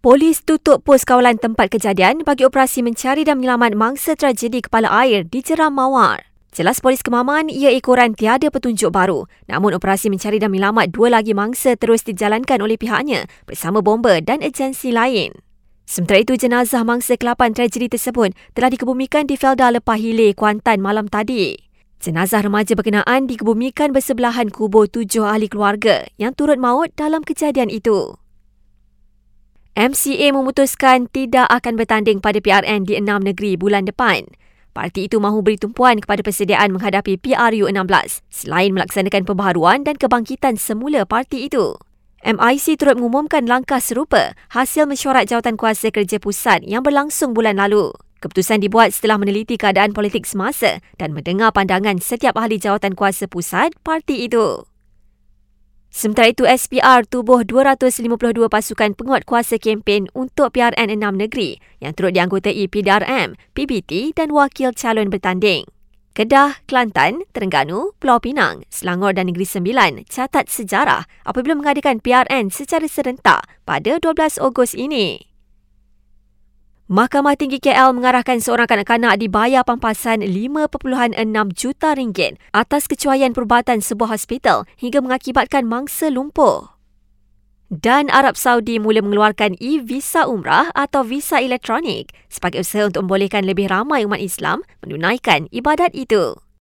Polis tutup pos kawalan tempat kejadian bagi operasi mencari dan menyelamat mangsa tragedi kepala air di Jeram Mawar. Jelas polis kemaman ia ekoran tiada petunjuk baru. Namun operasi mencari dan menyelamat dua lagi mangsa terus dijalankan oleh pihaknya bersama bomber dan agensi lain. Sementara itu, jenazah mangsa kelapan tragedi tersebut telah dikebumikan di Felda Lepah Hilir, Kuantan malam tadi. Jenazah remaja berkenaan dikebumikan bersebelahan kubur tujuh ahli keluarga yang turut maut dalam kejadian itu. MCA memutuskan tidak akan bertanding pada PRN di enam negeri bulan depan. Parti itu mahu beri tumpuan kepada persediaan menghadapi PRU16 selain melaksanakan pembaharuan dan kebangkitan semula parti itu. MIC turut mengumumkan langkah serupa hasil mesyuarat jawatan kuasa kerja pusat yang berlangsung bulan lalu. Keputusan dibuat setelah meneliti keadaan politik semasa dan mendengar pandangan setiap ahli jawatan kuasa pusat parti itu. Sementara itu, SPR tubuh 252 pasukan penguat kuasa kempen untuk PRN 6 negeri yang turut dianggotai PDRM, PBT dan wakil calon bertanding. Kedah, Kelantan, Terengganu, Pulau Pinang, Selangor dan Negeri Sembilan catat sejarah apabila mengadakan PRN secara serentak pada 12 Ogos ini. Mahkamah Tinggi KL mengarahkan seorang kanak-kanak dibayar pampasan 5.6 juta ringgit atas kecuaian perubatan sebuah hospital hingga mengakibatkan mangsa lumpuh. Dan Arab Saudi mula mengeluarkan e-visa umrah atau visa elektronik sebagai usaha untuk membolehkan lebih ramai umat Islam menunaikan ibadat itu.